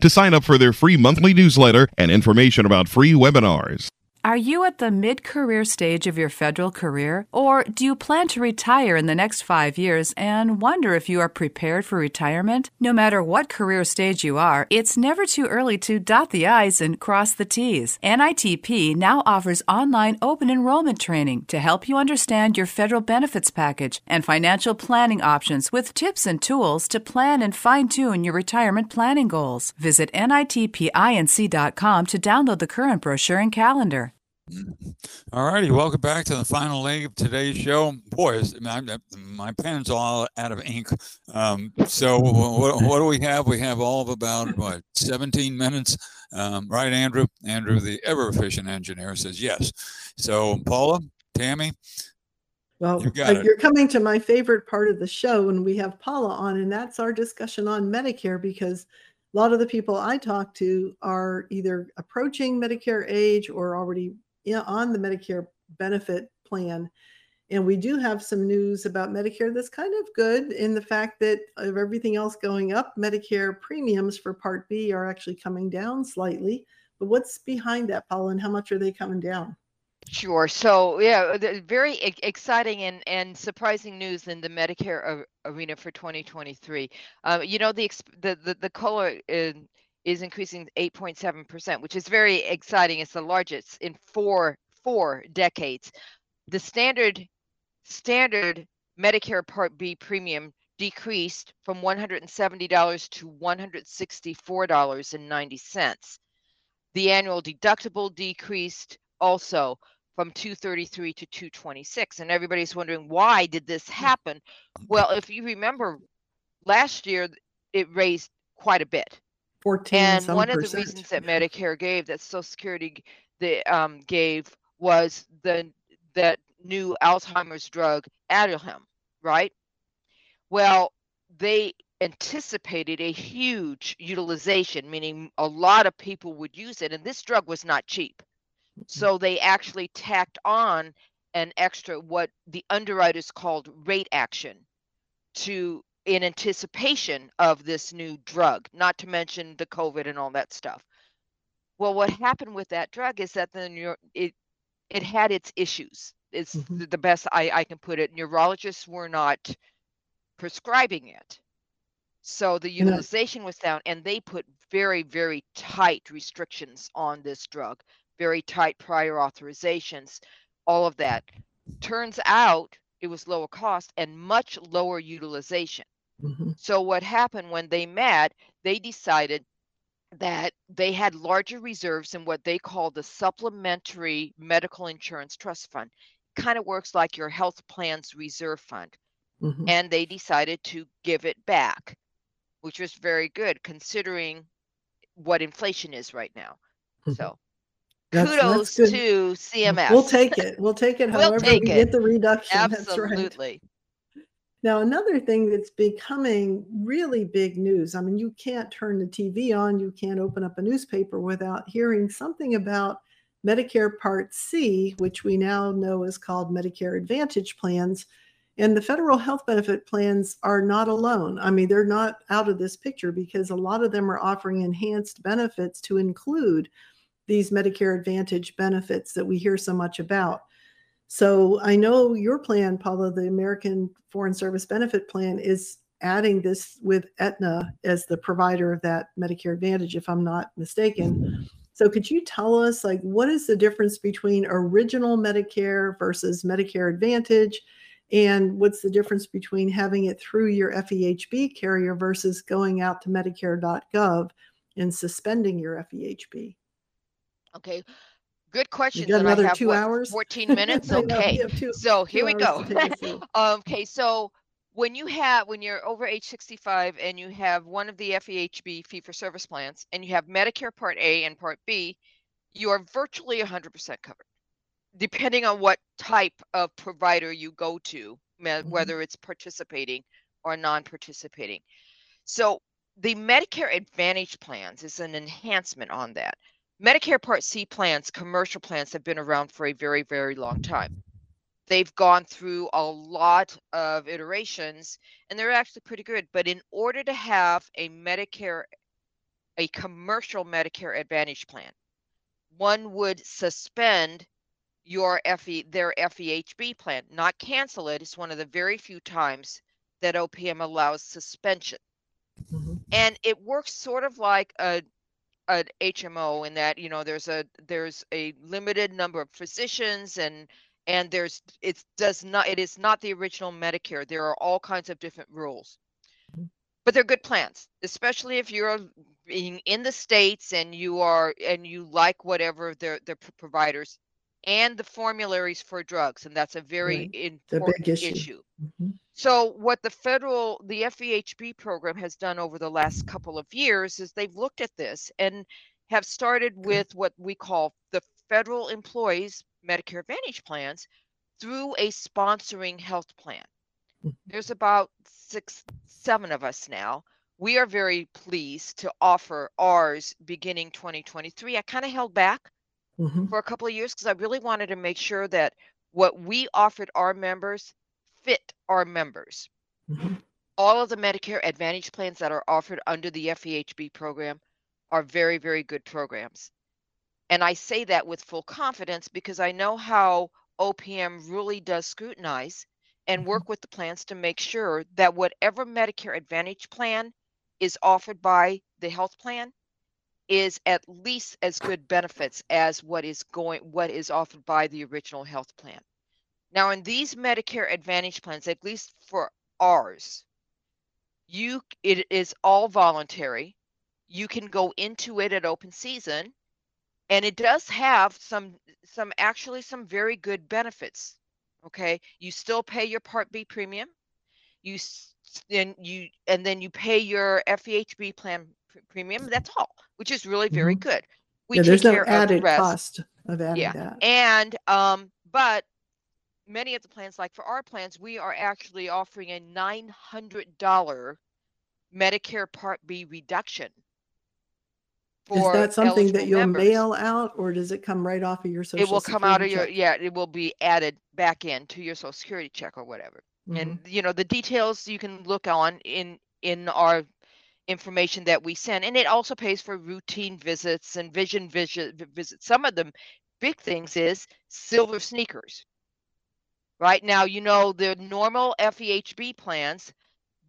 [SPEAKER 8] to sign up for their free monthly newsletter and information about free webinars.
[SPEAKER 6] Are you at the mid career stage of your federal career? Or do you plan to retire in the next five years and wonder if you are prepared for retirement? No matter what career stage you are, it's never too early to dot the I's and cross the T's. NITP now offers online open enrollment training to help you understand your federal benefits package and financial planning options with tips and tools to plan and fine tune your retirement planning goals. Visit NITPINC.com to download the current brochure and calendar.
[SPEAKER 3] All righty, welcome back to the final leg of today's show. Boys, my, my pen's all out of ink. Um, so what, what do we have? We have all of about what 17 minutes, um, right, Andrew? Andrew, the ever efficient engineer, says yes. So Paula, Tammy,
[SPEAKER 4] Well,
[SPEAKER 3] you
[SPEAKER 4] uh, you're coming to my favorite part of the show, and we have Paula on, and that's our discussion on Medicare because a lot of the people I talk to are either approaching Medicare age or already on the Medicare benefit plan. And we do have some news about Medicare that's kind of good in the fact that of everything else going up, Medicare premiums for Part B are actually coming down slightly. But what's behind that, Paula, and how much are they coming down?
[SPEAKER 5] Sure. So, yeah, very exciting and, and surprising news in the Medicare arena for 2023. Uh, you know, the, the the the COLA is, is increasing 8.7%, which is very exciting. It's the largest in four four decades. The standard standard Medicare Part B premium decreased from $170 to $164.90. The annual deductible decreased also from 233 to 226 and everybody's wondering why did this hmm. happen well if you remember last year it raised quite a bit
[SPEAKER 4] 14
[SPEAKER 5] and
[SPEAKER 4] some
[SPEAKER 5] one of the
[SPEAKER 4] percent.
[SPEAKER 5] reasons that medicare gave that social security the um, gave was the that new alzheimer's drug aduhelm right? Well they anticipated a huge utilization meaning a lot of people would use it and this drug was not cheap. So they actually tacked on an extra what the underwriters called rate action to in anticipation of this new drug, not to mention the COVID and all that stuff. Well, what happened with that drug is that the neuro, it it had its issues. It's
[SPEAKER 4] Mhm.
[SPEAKER 5] the, best I, I can put it. Neurologists were not prescribing it. So the utilization was down and they put very, very tight restrictions on this drug, very tight prior authorizations, all of that. Turns out it was lower cost and much lower utilization.
[SPEAKER 4] Mhm.
[SPEAKER 5] So what happened when they met, they decided that they had larger reserves in what they call the supplementary medical insurance trust fund. Kind of works like your health plan's reserve fund.
[SPEAKER 4] Mhm.
[SPEAKER 5] And they decided to give it back, which was very good considering what inflation is right now.
[SPEAKER 4] Mhm.
[SPEAKER 5] So
[SPEAKER 4] That's- that's
[SPEAKER 5] kudos
[SPEAKER 4] good.
[SPEAKER 5] to CMS.
[SPEAKER 4] We'll take it. We'll take it.
[SPEAKER 5] We'll
[SPEAKER 4] However,
[SPEAKER 5] take
[SPEAKER 4] we
[SPEAKER 5] it.
[SPEAKER 4] get the reduction. (laughs) That's right. Now, another thing that's becoming really big news. I mean, you can't turn the TV on, you can't open up a newspaper without hearing something about Medicare Part C, which we now know is called Medicare Advantage plans. And the federal health benefit plans are not alone. I mean, they're not out of this picture because a lot of them are offering enhanced benefits to include these Medicare Advantage benefits that we hear so much about. So I know your plan, Paula, the American Foreign Service Benefit Plan, is adding this with Aetna as the provider of that Medicare Advantage, if I'm not mistaken. So could you tell us like what is the difference between original Medicare versus Medicare Advantage? And what's the difference between having it through your FEHB carrier versus going out to Medicare.gov and suspending your FEHB?
[SPEAKER 5] Okay. Good question.
[SPEAKER 4] got another
[SPEAKER 5] have,
[SPEAKER 4] two hours?
[SPEAKER 5] 14 (laughs) minutes?
[SPEAKER 4] I know,
[SPEAKER 5] Okay.
[SPEAKER 4] you have two-
[SPEAKER 5] So here we go.
[SPEAKER 4] hours to take us through. (laughs)
[SPEAKER 5] okay. So when you have, when you're over age 65 and you have one of the FEHB fee for service plans and you have Medicare Part A and Part B, you are virtually 100% covered, depending on what type of provider you go to, me-
[SPEAKER 4] Mhm.
[SPEAKER 5] whether it's participating or non participating. So the Medicare Advantage plans is an enhancement on that. Medicare Part C plans, commercial plans, have been around for a very, very long time. They've gone through a lot of iterations and they're actually pretty good. But in order to have a Medicare, a commercial Medicare Advantage plan, one would suspend your FE, their FEHB plan, not cancel it. It's one of the very few times that OPM allows suspension
[SPEAKER 4] Mhm.
[SPEAKER 5] and it works sort of like a an HMO in that you know there's a there's a limited number of physicians and and there's it does not it is not the original Medicare. There are all kinds of different rules,
[SPEAKER 4] Mhm.
[SPEAKER 5] but they're good plans, especially if you're being in the states and you are and you like whatever their their providers and the formularies for drugs, and that's a very
[SPEAKER 4] Right.
[SPEAKER 5] Important
[SPEAKER 4] big issue. Mhm.
[SPEAKER 5] so what the federal, the FEHB program has done over the last couple of years is they've looked at this and have started with what we call the federal employees Medicare Advantage plans through a sponsoring health plan.
[SPEAKER 4] Mhm.
[SPEAKER 5] There's about six, seven of us now. We are very pleased to offer ours beginning 2023. I kind of held back
[SPEAKER 4] Mhm.
[SPEAKER 5] for a couple of years because I really wanted to make sure that what we offered our members fit our members.
[SPEAKER 4] Mhm.
[SPEAKER 5] All of the Medicare Advantage plans that are offered under the FEHB program are very, very good programs. And I say that with full confidence because I know how OPM really does scrutinize and
[SPEAKER 4] Mhm.
[SPEAKER 5] work with the plans to make sure that whatever Medicare Advantage plan is offered by the health plan is at least as good benefits as what is going what is offered by the original health plan. Now in these Medicare Advantage plans, at least for ours, you it is all voluntary. You can go into it at open season and it does have some some actually some very good benefits. Okay? You still pay your Part B premium. You then you and then you pay your FEHB plan premium. That's all, which is really very
[SPEAKER 4] Mhm.
[SPEAKER 5] good. We
[SPEAKER 4] Yeah,
[SPEAKER 5] take
[SPEAKER 4] there's no
[SPEAKER 5] care of the
[SPEAKER 4] added
[SPEAKER 5] rest.
[SPEAKER 4] cost of adding
[SPEAKER 5] Yeah,
[SPEAKER 4] that.
[SPEAKER 5] And um, but many of the plans, like for our plans, we are actually offering a nine hundred dollar Medicare Part B reduction.
[SPEAKER 4] Is that something that you'll
[SPEAKER 5] members.
[SPEAKER 4] mail out or does it come right off of your social
[SPEAKER 5] It will come out of
[SPEAKER 4] Security
[SPEAKER 5] your yeah. It will be added back in to your Social Security check or whatever.
[SPEAKER 4] Mhm.
[SPEAKER 5] And you know the details you can look on in in our information that we send, and it also pays for routine visits and vision visit visits. Some of the big things is silver sneakers. Right now, you know the normal FEHB plans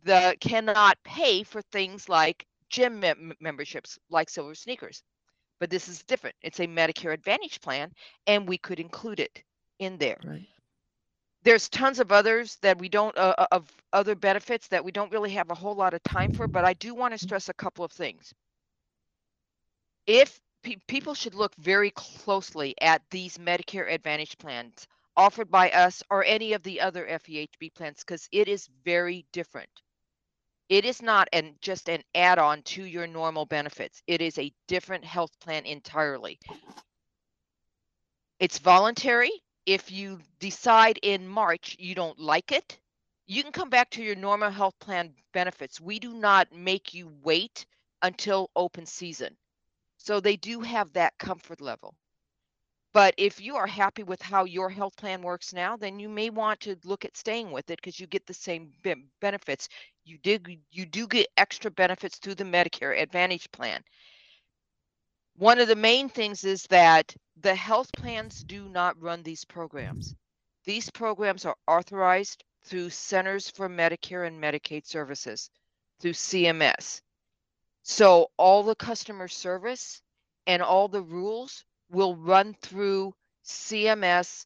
[SPEAKER 5] the cannot pay for things like gym mem- memberships like silver sneakers but this is different it's a medicare advantage plan and we could include it in there
[SPEAKER 4] Right.
[SPEAKER 5] There's tons of others that we don't uh, uh, of other benefits that we don't really have a whole lot of time for but i do want to stress a couple of things. If pe- people should look very closely at these medicare advantage plans offered by us or any of the other fehb plans because it is very different. It is not an just an add-on to your normal benefits. It is a different health plan entirely. It's voluntary if you decide in march you don't like it you can come back to your normal health plan benefits. We do not make you wait until open season. So they do have that comfort level. But if you are happy with how your health plan works now then you may want to look at staying with it because you get the same benefits. You did you do get extra benefits through the medicare advantage plan. One of the main things is that the health plans do not run these programs these programs are authorized through centers for medicare and medicaid services through cms so all the customer service and all the rules will run through CMS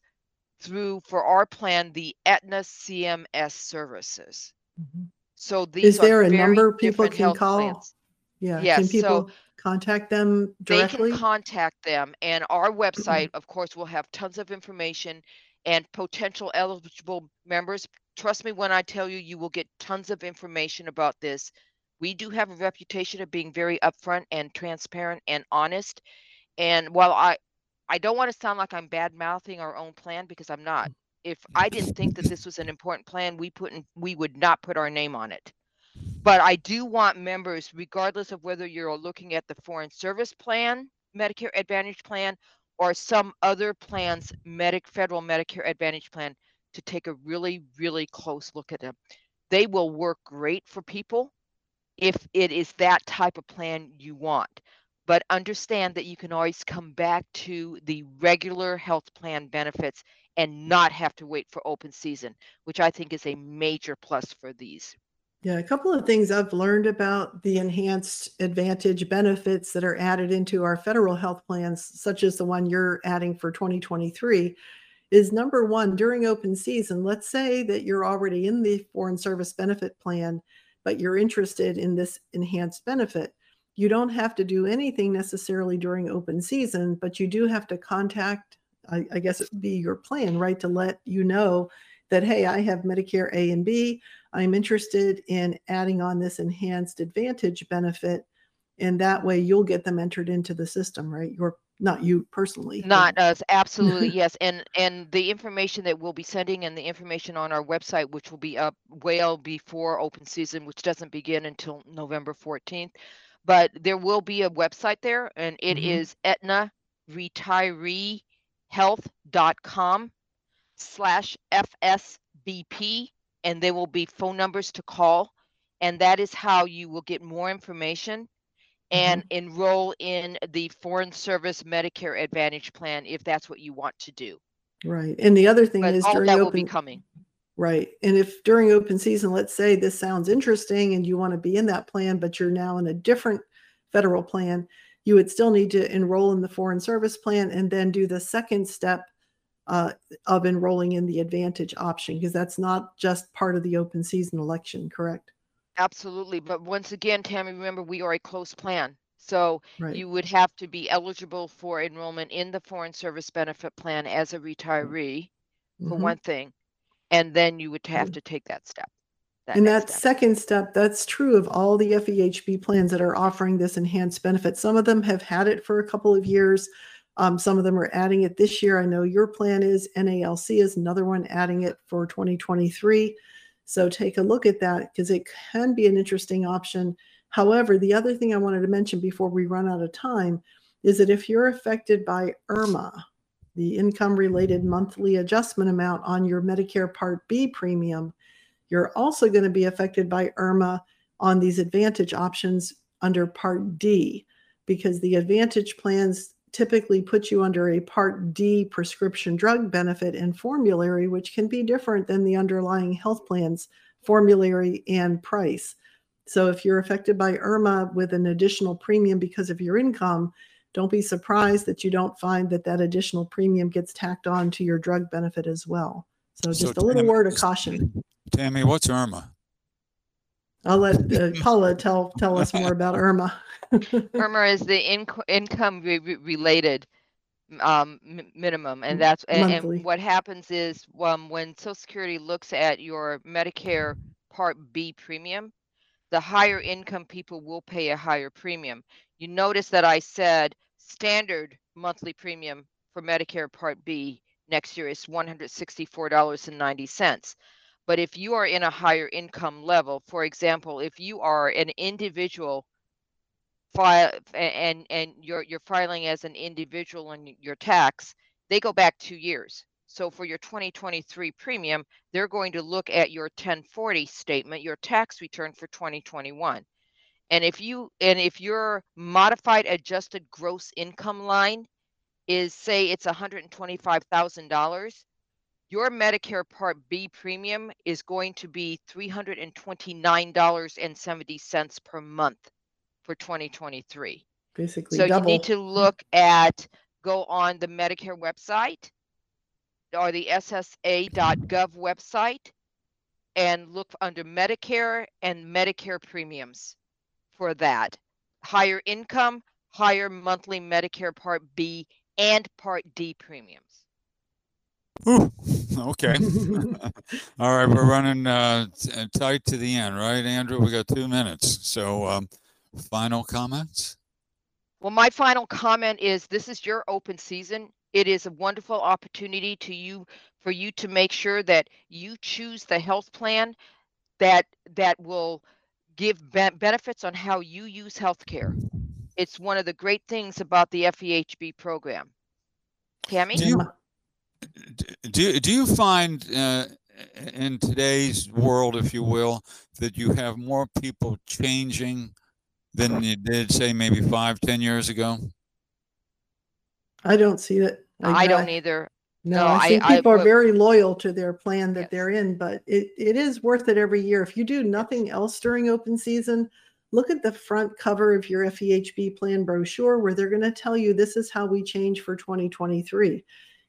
[SPEAKER 5] through for our plan the Aetna CMS services.
[SPEAKER 4] Mhm.
[SPEAKER 5] So these
[SPEAKER 4] Is there
[SPEAKER 5] are
[SPEAKER 4] a number people can call?
[SPEAKER 5] plans.
[SPEAKER 4] Yeah, can
[SPEAKER 5] Yes, so
[SPEAKER 4] people contact them
[SPEAKER 5] they
[SPEAKER 4] directly?
[SPEAKER 5] can contact them and our website mm-hmm. of course will have tons of information and potential eligible members. Trust me when i tell you you will get tons of information about this. We do have a reputation of being very upfront and transparent and honest and while i i don't want to sound like i'm bad mouthing our own plan because i'm not. Mm. If i didn't think that this was an important plan we put in, we would not put our name on it but I do want members, regardless of whether you're looking at the Foreign Service Plan, Medicare Advantage Plan, or some other plans, Medic Federal Medicare Advantage Plan, to take a really, really close look at them. They will work great for people if it is that type of plan you want. But understand that you can always come back to the regular health plan benefits and not have to wait for open season, which I think is a major plus for these.
[SPEAKER 4] Yeah, a couple of things I've learned about the enhanced advantage benefits that are added into our federal health plans, such as the one you're adding for 2023, is number one, during open season, let's say that you're already in the Foreign Service Benefit Plan, but you're interested in this enhanced benefit. You don't have to do anything necessarily during open season, but you do have to contact, I, I guess it would be your plan, right, to let you know that, hey, I have Medicare A and B. I'm interested in adding on this enhanced advantage benefit. And that way you'll get them entered into the system, right? You're not you personally. but-
[SPEAKER 5] Not us, absolutely, (laughs) yes. And and the information that we'll be sending and the information on our website, which will be up well before open season, which doesn't begin until November 14th. But there will be a website there and it
[SPEAKER 4] Mhm.
[SPEAKER 5] is Aetna retireehealth.com slash FSBP and there will be phone numbers to call. And that is how you will get more information and mm-hmm. enroll in the Foreign Service Medicare Advantage plan if that's what you want to do.
[SPEAKER 4] Right. And the other thing
[SPEAKER 5] But
[SPEAKER 4] is during
[SPEAKER 5] that will be
[SPEAKER 4] open,
[SPEAKER 5] coming.
[SPEAKER 4] right. And if during open season, let's say this sounds interesting and you want to be in that plan, but you're now in a different federal plan, you would still need to enroll in the foreign service plan and then do the second step uh, of enrolling in the advantage option because that's not just part of the open season election, correct?
[SPEAKER 5] Absolutely. But once again, Tammy, remember we are a closed plan. So
[SPEAKER 4] Right.
[SPEAKER 5] you would have to be eligible for enrollment in the Foreign Service Benefit Plan as a retiree, for
[SPEAKER 4] Mhm.
[SPEAKER 5] one thing. And then you would have to take that step.
[SPEAKER 4] And that
[SPEAKER 5] step.
[SPEAKER 4] second step, that's true of all the FEHB plans that are offering this enhanced benefit. Some of them have had it for a couple of years. Um, some of them are adding it this year. I know your plan is NALC is another one adding it for 2023. So take a look at that because it can be an interesting option. However, the other thing I wanted to mention before we run out of time is that if you're affected by IRMAA, the income related monthly adjustment amount on your Medicare Part B premium, you're also going to be affected by IRMAA on these advantage options under Part D because the advantage plans typically put you under a Part D prescription drug benefit and formulary, which can be different than the underlying health plans formulary and price. So if you're affected by IRMAA with an additional premium because of your income, don't be surprised that you don't find that that additional premium gets tacked on to your drug benefit as well. So
[SPEAKER 3] So
[SPEAKER 4] just a little
[SPEAKER 3] Tammy-
[SPEAKER 4] word of caution.
[SPEAKER 3] Tammy, what's IRMAA?
[SPEAKER 4] I'll let uh, (laughs) Paula tell tell us more about IRMAA. (laughs)
[SPEAKER 5] IRMAA is the income re- related um, m- minimum, and that's and, and what happens is um, when Social Security looks at your Medicare Part B premium, the higher income people will pay a higher premium. You notice that I said standard monthly premium for Medicare Part B next year is $164.90. But if you are in a higher income level, for example, if you are an individual file and and you're you're filing as an individual and your tax, they go back two years. So for your 2023 premium, they're going to look at your 1040 statement, your tax return for 2021. And if you and if your modified adjusted gross income line is say it's $125,000, your Medicare Part B premium is going to be $329.70 per month for 2023.
[SPEAKER 4] Basically,
[SPEAKER 5] So
[SPEAKER 4] double.
[SPEAKER 5] you need to look at, go on the Medicare website or the SSA.gov website and look under Medicare and Medicare premiums for that. Higher income, higher monthly Medicare Part B and Part D premiums.
[SPEAKER 3] Ooh, okay. (laughs) (laughs) All right, we're running uh, t- uh, tight to the end, right, Andrew? We got two minutes. So, um, final comments?
[SPEAKER 5] Well, my final comment is this is your open season. It is a wonderful opportunity to you for you to make sure that you choose the health plan that that will give be- benefits on how you use healthcare. It's one of the great things about the FEHB program. Tammy?
[SPEAKER 3] Do you, d- do, you- do you find uh, in today's world, if you will, that you have more people changing than you did, say, maybe five, ten years ago?
[SPEAKER 4] I don't see it. like
[SPEAKER 5] I don't
[SPEAKER 4] that.
[SPEAKER 5] either.
[SPEAKER 4] No,
[SPEAKER 5] No,
[SPEAKER 4] I
[SPEAKER 5] I-
[SPEAKER 4] think
[SPEAKER 5] I
[SPEAKER 4] people are very loyal to their plan that
[SPEAKER 5] Yes.
[SPEAKER 4] they're in, but it, it is worth it every year. If you do nothing else during open season, look at the front cover of your FEHB plan brochure where they're going to tell you this is how we change for 2023.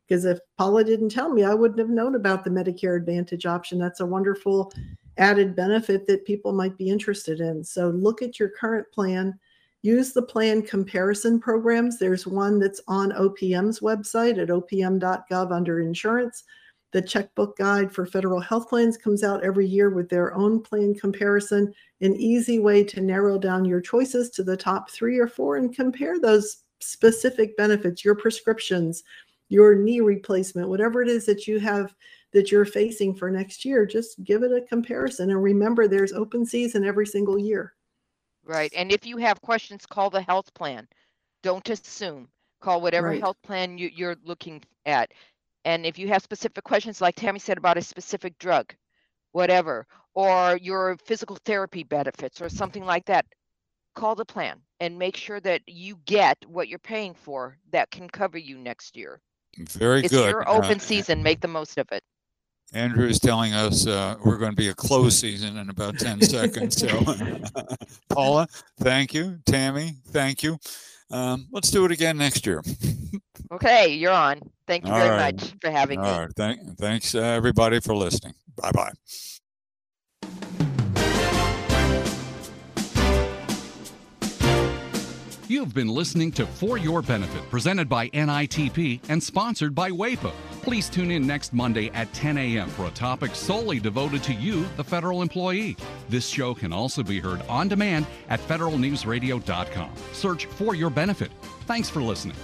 [SPEAKER 4] Because if Paula didn't tell me, I wouldn't have known about the Medicare Advantage option. That's a wonderful added benefit that people might be interested in. So look at your current plan. Use the plan comparison programs. There's one that's on OPM's website at opm.gov under insurance. The checkbook guide for federal health plans comes out every year with their own plan comparison, an easy way to narrow down your choices to the top three or four and compare those specific benefits, your prescriptions, your knee replacement, whatever it is that you have that you're facing for next year, just give it a comparison. And remember, there's open season every single year.
[SPEAKER 5] Right. And if you have questions, call the health plan. Don't assume. Call whatever
[SPEAKER 4] Right.
[SPEAKER 5] health plan you, you're looking at. And if you have specific questions, like Tammy said about a specific drug, whatever, or your physical therapy benefits or something like that, call the plan and make sure that you get what you're paying for that can cover you next year.
[SPEAKER 3] Very good.
[SPEAKER 5] it's
[SPEAKER 3] good.
[SPEAKER 5] your
[SPEAKER 3] Uh,
[SPEAKER 5] open season. Make the most of it.
[SPEAKER 3] Andrew is telling us uh, we're going to be a closed season in about 10 seconds. So, (laughs) Paula, thank you. Tammy, thank you. Um, let's do it again next year. (laughs)
[SPEAKER 5] Okay, you're on. Thank you
[SPEAKER 3] All
[SPEAKER 5] very
[SPEAKER 3] right.
[SPEAKER 5] much for having me.
[SPEAKER 3] All right. Thank, thanks, uh, everybody, for listening. Bye bye.
[SPEAKER 2] You've been listening to For Your Benefit, presented by NITP and sponsored by WAEPA. Please tune in next Monday at 10 a.m. for a topic solely devoted to you, the federal employee. This show can also be heard on demand at federalnewsradio.com. Search For Your Benefit. Thanks for listening.